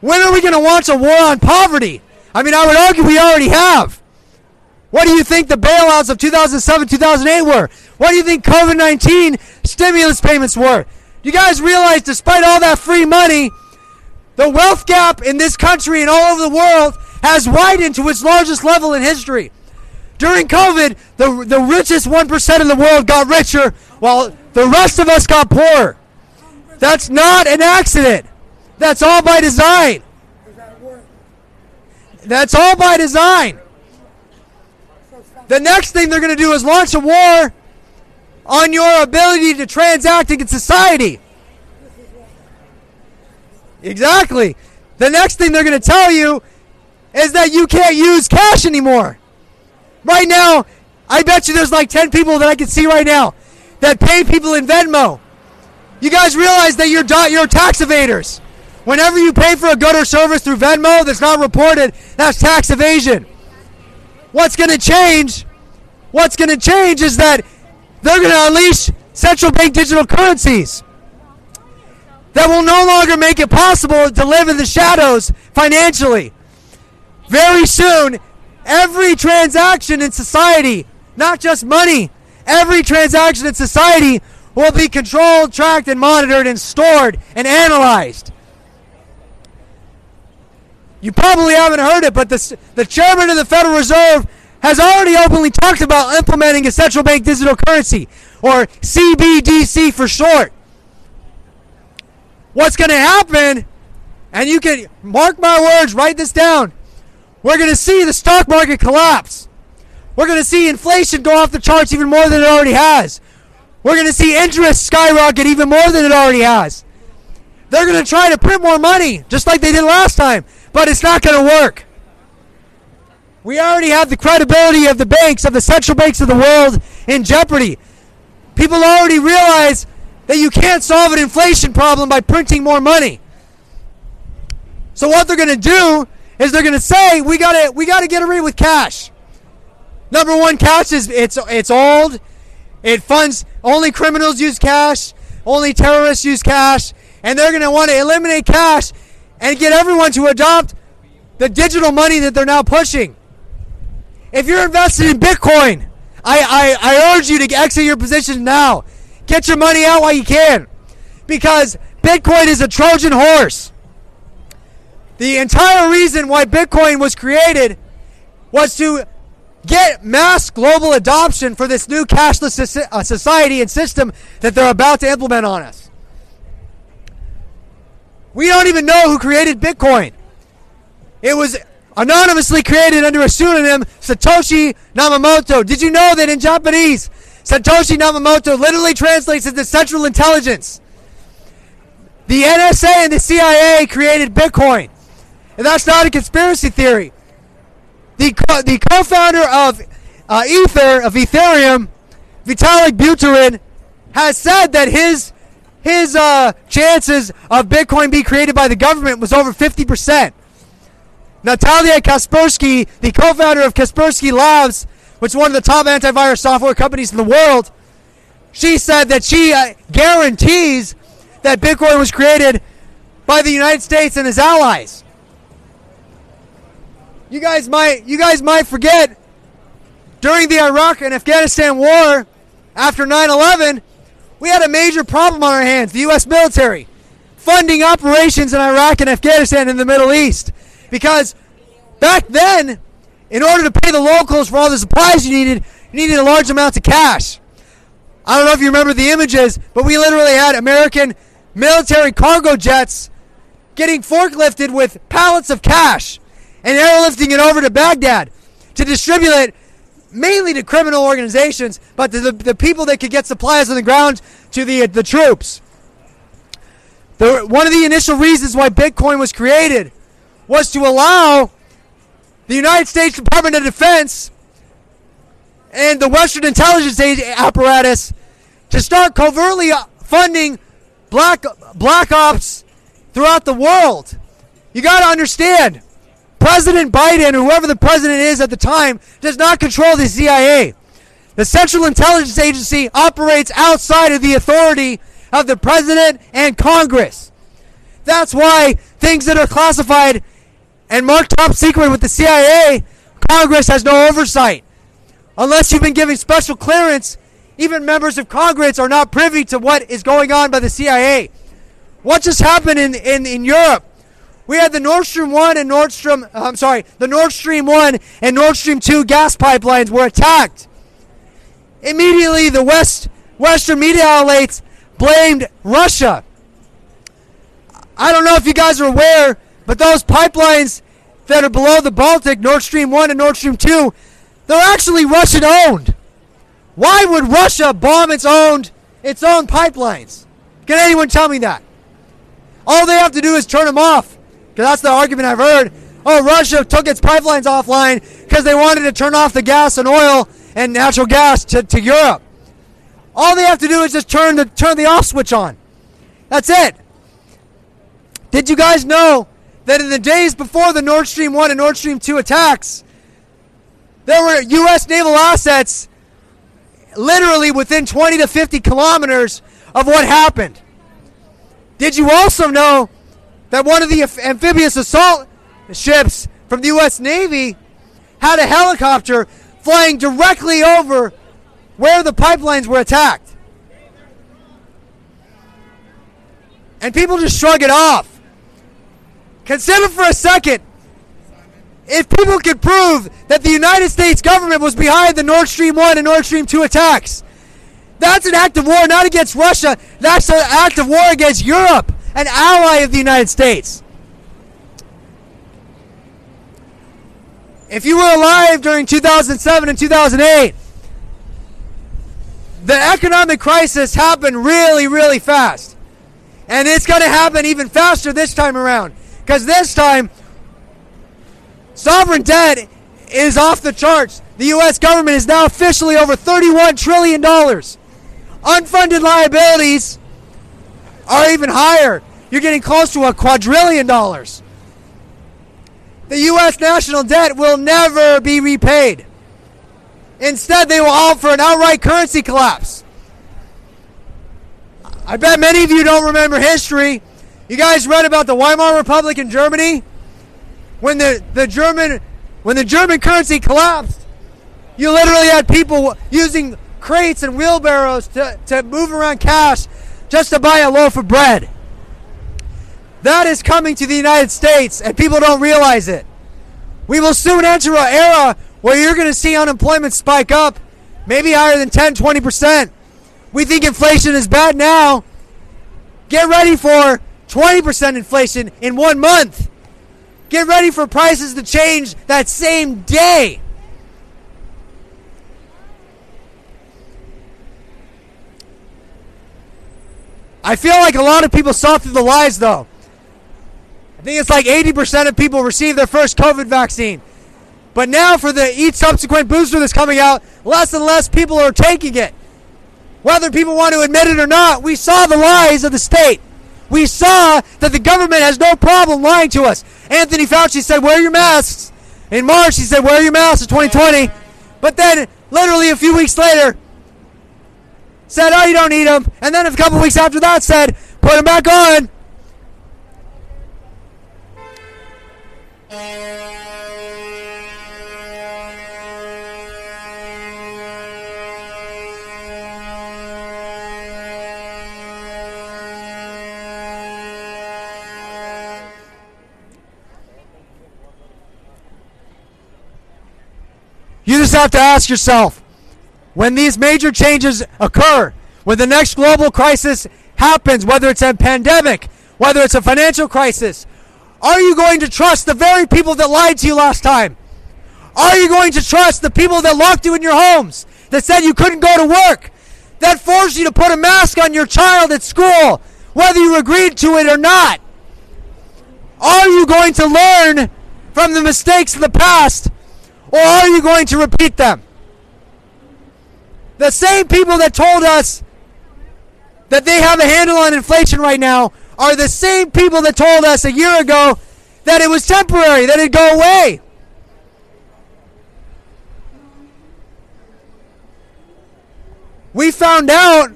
Speaker 2: When are we going to launch a war on poverty? I mean, I would argue we already have. What do you think the bailouts of 2007, 2008 were? What do you think COVID 19 stimulus payments were? You guys realize, despite all that free money, the wealth gap in this country and all over the world has widened to its largest level in history. During COVID, the, the richest 1% of the world got richer while the rest of us got poorer. That's not an accident. That's all by design. That's all by design. The next thing they're going to do is launch a war on your ability to transact in society. Exactly. The next thing they're going to tell you is that you can't use cash anymore. Right now, I bet you there's like 10 people that I can see right now that pay people in Venmo. You guys realize that you're, you're tax evaders. Whenever you pay for a good or service through Venmo that's not reported, that's tax evasion. What's going to change? What's going to change is that they're going to unleash central bank digital currencies that will no longer make it possible to live in the shadows financially. Very soon, every transaction in society, not just money, every transaction in society will be controlled, tracked, and monitored and stored and analyzed. You probably haven't heard it, but the, the chairman of the Federal Reserve has already openly talked about implementing a central bank digital currency, or CBDC for short. What's going to happen, and you can mark my words, write this down. We're going to see the stock market collapse. We're going to see inflation go off the charts even more than it already has. We're going to see interest skyrocket even more than it already has. They're going to try to print more money, just like they did last time, but it's not going to work. We already have the credibility of the banks, of the central banks of the world, in jeopardy. People already realize that you can't solve an inflation problem by printing more money. So what they're going to do is they're going to say we got to we got to get rid with cash. Number one, cash is it's it's old. It funds only criminals use cash, only terrorists use cash, and they're going to want to eliminate cash and get everyone to adopt the digital money that they're now pushing. If you're invested in Bitcoin, I, I, I urge you to exit your position now. Get your money out while you can. Because Bitcoin is a Trojan horse. The entire reason why Bitcoin was created was to get mass global adoption for this new cashless uh, society and system that they're about to implement on us. We don't even know who created Bitcoin. It was anonymously created under a pseudonym Satoshi Nakamoto. Did you know that in Japanese, Satoshi Nakamoto literally translates into Central Intelligence? The NSA and the CIA created Bitcoin. And that's not a conspiracy theory. The, co- the co-founder of uh, Ether, of Ethereum, Vitalik Buterin has said that his his uh, chances of Bitcoin being created by the government was over 50%. Natalia Kaspersky, the co-founder of Kaspersky Labs, which is one of the top antivirus software companies in the world, she said that she uh, guarantees that Bitcoin was created by the United States and its allies. You guys might you guys might forget during the Iraq and Afghanistan war after 9/11, we had a major problem on our hands, the US military funding operations in Iraq and Afghanistan in the Middle East because back then in order to pay the locals for all the supplies you needed, you needed a large amount of cash. I don't know if you remember the images, but we literally had American military cargo jets getting forklifted with pallets of cash and airlifting it over to Baghdad to distribute it mainly to criminal organizations, but to the, the people that could get supplies on the ground to the, the troops. The, one of the initial reasons why Bitcoin was created was to allow the United States Department of Defense and the Western intelligence apparatus to start covertly uh, funding black black ops throughout the world. You got to understand, President Biden, whoever the president is at the time, does not control the CIA. The Central Intelligence Agency operates outside of the authority of the president and Congress. That's why things that are classified and marked top secret with the CIA, Congress has no oversight. Unless you've been given special clearance, even members of Congress are not privy to what is going on by the CIA. What just happened in, in, in Europe? We had the Nord Stream 1 and Nord Stream, uh, I'm sorry, the Nord Stream 1 and Nord Stream 2 gas pipelines were attacked. Immediately, the West Western media outlets blamed Russia. I don't know if you guys are aware, but those pipelines that are below the Baltic, Nord Stream 1 and Nord Stream 2, they're actually Russian owned. Why would Russia bomb its own its own pipelines? Can anyone tell me that? All they have to do is turn them off. Because that's the argument I've heard. Oh, Russia took its pipelines offline because they wanted to turn off the gas and oil and natural gas to, to Europe. All they have to do is just turn the turn the off switch on. That's it. Did you guys know that in the days before the Nord Stream 1 and Nord Stream 2 attacks, there were U.S. naval assets literally within 20 to 50 kilometers of what happened? Did you also know that one of the amphibious assault ships from the U.S. Navy had a helicopter flying directly over where the pipelines were attacked? And people just shrug it off. Consider for a second if people could prove that the United States government was behind the Nord Stream 1 and Nord Stream 2 attacks, that's an act of war not against Russia. That's an act of war against Europe, an ally of the United States. If you were alive during 2007 and 2008, the economic crisis happened really, really fast. And it's going to happen even faster this time around. Because this time, sovereign debt is off the charts. The U.S. government is now officially over $31 trillion. Unfunded liabilities are even higher. You're getting close to a quadrillion dollars. The U.S. national debt will never be repaid. Instead, they will opt for an outright currency collapse. I bet many of you don't remember history. You guys read about the Weimar Republic in Germany when the, the German when the German currency collapsed. You literally had people using crates and wheelbarrows to, to move around cash just to buy a loaf of bread. That is coming to the United States, and people don't realize it. We will soon enter an era where you're going to see unemployment spike up, maybe higher than 10, 20%. We think inflation is bad now. Get ready for 20% inflation in one month. Get ready for prices to change that same day. I feel like a lot of people saw through the lies, though. I think it's like 80% of people received their first COVID vaccine. But now, for the each subsequent booster that's coming out, less and less people are taking it. Whether people want to admit it or not, we saw the lies of the state. We saw that the government has no problem lying to us. Anthony Fauci said, wear your masks. In March, he said, wear your masks in 2020. But then, literally a few weeks later, said, oh, you don't need them. And then a couple weeks after that said, put them back on. You just have to ask yourself when these major changes occur, when the next global crisis happens, whether it's a pandemic, whether it's a financial crisis, are you going to trust the very people that lied to you last time? Are you going to trust the people that locked you in your homes, that said you couldn't go to work, that forced you to put a mask on your child at school, whether you agreed to it or not? Are you going to learn from the mistakes of the past, or are you going to repeat them? The same people that told us that they have a handle on inflation right now are the same people that told us a year ago that it was temporary, that it'd go away. We found out,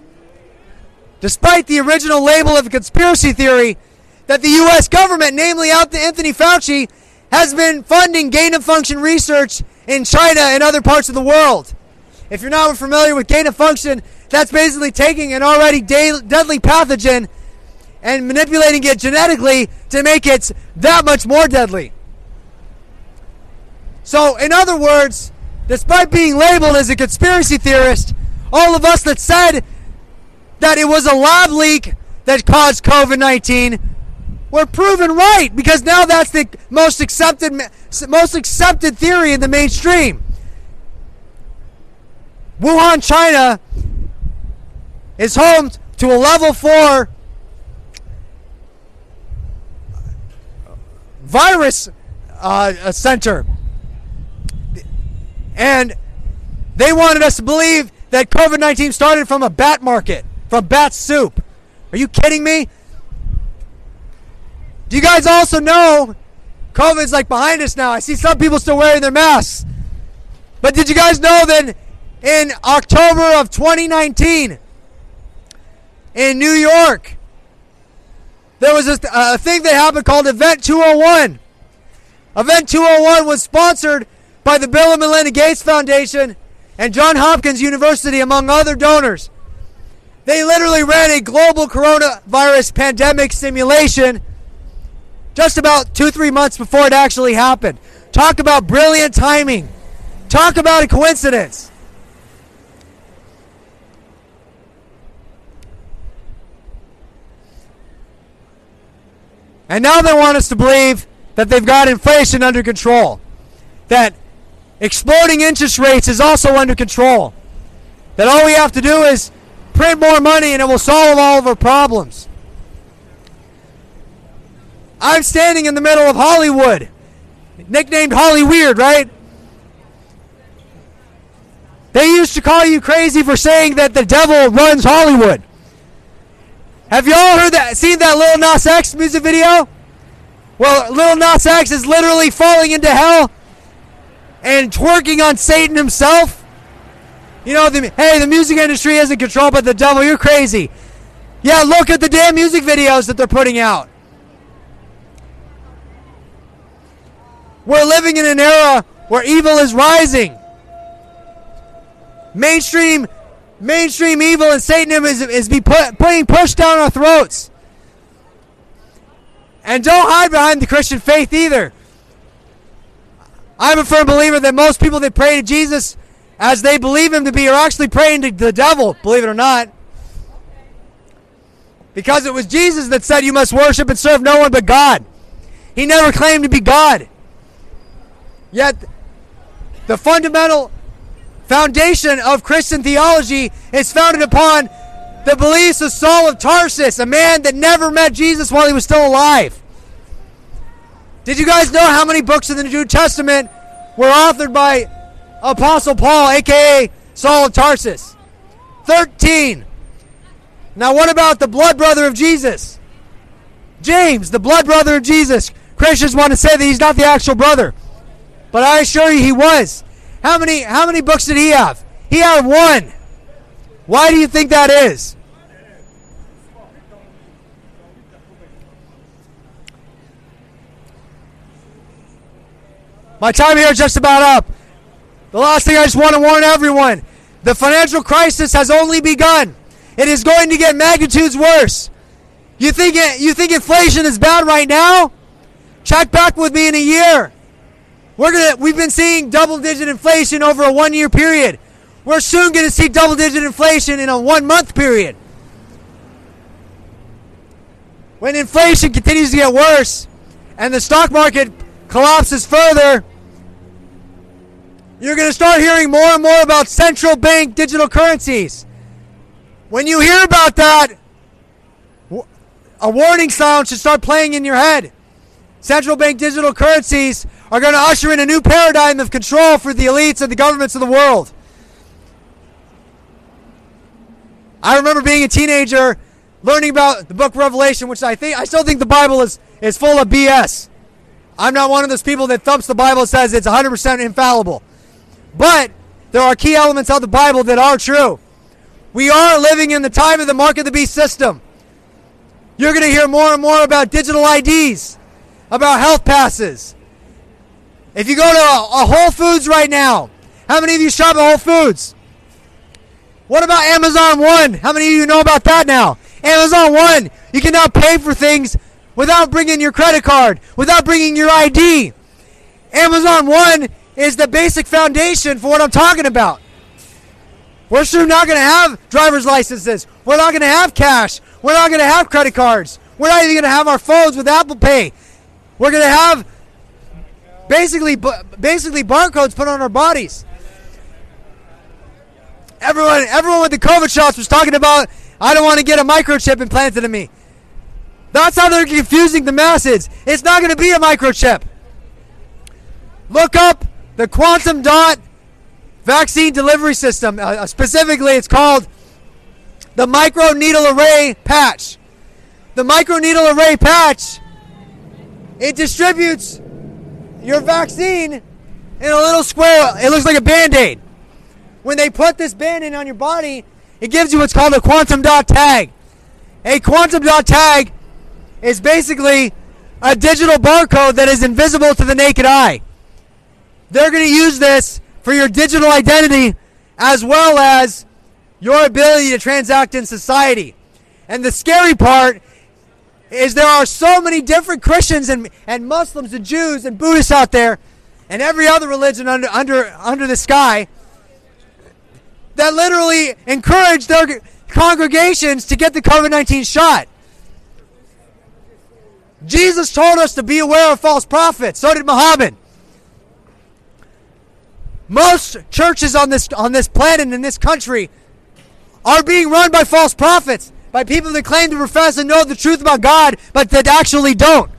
Speaker 2: despite the original label of a conspiracy theory, that the U.S. government, namely out to Anthony Fauci, has been funding gain of function research in China and other parts of the world. If you're not familiar with gain of function, that's basically taking an already de- deadly pathogen and manipulating it genetically to make it that much more deadly. So, in other words, despite being labeled as a conspiracy theorist, all of us that said that it was a lab leak that caused COVID 19 were proven right because now that's the most accepted most accepted theory in the mainstream. Wuhan, China is home to a level 4 virus uh, center. And they wanted us to believe that COVID 19 started from a bat market, from bat soup. Are you kidding me? Do you guys also know COVID's like behind us now? I see some people still wearing their masks. But did you guys know that in October of 2019 in New York, there was a, uh, a thing that happened called Event 201. Event 201 was sponsored by the Bill and Melinda Gates Foundation and Johns Hopkins University, among other donors. They literally ran a global coronavirus pandemic simulation just about two, three months before it actually happened. Talk about brilliant timing. Talk about a coincidence. And now they want us to believe that they've got inflation under control. That exploding interest rates is also under control. That all we have to do is print more money and it will solve all of our problems. I'm standing in the middle of Hollywood, nicknamed Holly Weird, right? They used to call you crazy for saying that the devil runs Hollywood. Have y'all heard that? Seen that Lil Nas X music video? Well, Lil Nas X is literally falling into hell and twerking on Satan himself. You know, the, hey, the music industry isn't controlled by the devil. You're crazy. Yeah, look at the damn music videos that they're putting out. We're living in an era where evil is rising. Mainstream mainstream evil and Satanism is, is be put, putting pushed down our throats. And don't hide behind the Christian faith either. I'm a firm believer that most people that pray to Jesus as they believe him to be are actually praying to the devil, believe it or not. Because it was Jesus that said you must worship and serve no one but God. He never claimed to be God. Yet, the fundamental foundation of Christian theology is founded upon the beliefs of Saul of Tarsus, a man that never met Jesus while he was still alive. Did you guys know how many books in the New Testament were authored by Apostle Paul, aka Saul of Tarsus? 13. Now, what about the blood brother of Jesus? James, the blood brother of Jesus. Christians want to say that he's not the actual brother. But I assure you he was. How many how many books did he have? He had one. Why do you think that is? My time here is just about up. The last thing I just want to warn everyone the financial crisis has only begun. It is going to get magnitudes worse. You think it, you think inflation is bad right now? Check back with me in a year. We're gonna we've been seeing double digit inflation over a one year period. We're soon gonna see double digit inflation in a one month period. When inflation continues to get worse and the stock market collapses further, you're going to start hearing more and more about central bank digital currencies. When you hear about that, a warning sound should start playing in your head. Central bank digital currencies are going to usher in a new paradigm of control for the elites and the governments of the world. I remember being a teenager learning about the book Revelation, which I think I still think the Bible is, is full of BS. I'm not one of those people that thumps the Bible says it's 100% infallible. But there are key elements of the Bible that are true. We are living in the time of the mark of the beast system. You're going to hear more and more about digital IDs, about health passes. If you go to a, a Whole Foods right now, how many of you shop at Whole Foods? What about Amazon One? How many of you know about that now? Amazon One, you can now pay for things without bringing your credit card, without bringing your ID. Amazon One is the basic foundation for what I'm talking about. We're soon not going to have driver's licenses. We're not going to have cash. We're not going to have credit cards. We're not even going to have our phones with Apple Pay. We're going to have basically basically barcodes put on our bodies. Everyone, everyone with the COVID shots was talking about. I don't want to get a microchip implanted in me. That's how they're confusing the masses. It's not going to be a microchip. Look up the quantum dot vaccine delivery system. Uh, uh, specifically, it's called the micro needle array patch. The micro needle array patch it distributes your vaccine in a little square. It looks like a band-aid. When they put this band-aid on your body, it gives you what's called a quantum dot tag. A quantum dot tag is basically a digital barcode that is invisible to the naked eye. They're going to use this for your digital identity as well as your ability to transact in society. And the scary part is there are so many different Christians and, and Muslims and Jews and Buddhists out there and every other religion under, under, under the sky that literally encourage their congregations to get the COVID 19 shot. Jesus told us to be aware of false prophets. So did Muhammad. Most churches on this on this planet in this country are being run by false prophets, by people that claim to profess and know the truth about God, but that actually don't.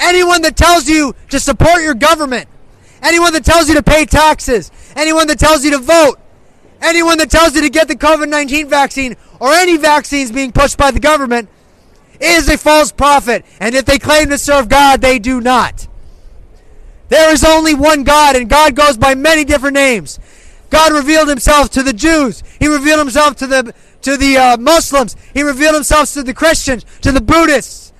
Speaker 2: Anyone that tells you to support your government, anyone that tells you to pay taxes, anyone that tells you to vote, anyone that tells you to get the COVID 19 vaccine or any vaccines being pushed by the government is a false prophet. And if they claim to serve God, they do not. There is only one God, and God goes by many different names. God revealed himself to the Jews. He revealed himself to the to the uh, Muslims. He revealed himself to the Christians, to the Buddhists.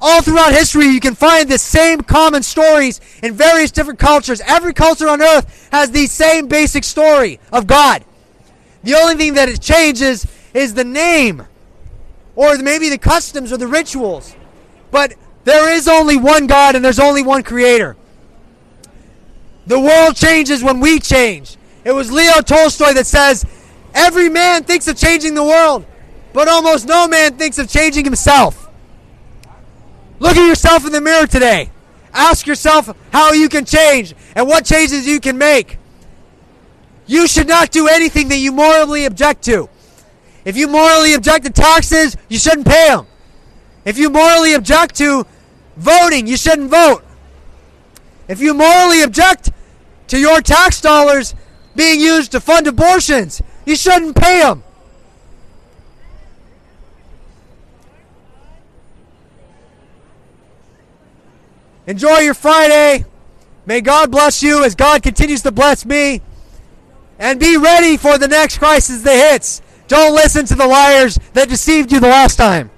Speaker 2: All throughout history, you can find the same common stories in various different cultures. Every culture on earth has the same basic story of God. The only thing that it changes is the name, or maybe the customs or the rituals. But there is only one God and there's only one creator. The world changes when we change. It was Leo Tolstoy that says, Every man thinks of changing the world, but almost no man thinks of changing himself. Look at yourself in the mirror today. Ask yourself how you can change and what changes you can make. You should not do anything that you morally object to. If you morally object to taxes, you shouldn't pay them. If you morally object to voting, you shouldn't vote. If you morally object to your tax dollars being used to fund abortions. You shouldn't pay them. Enjoy your Friday. May God bless you as God continues to bless me. And be ready for the next crisis that hits. Don't listen to the liars that deceived you the last time.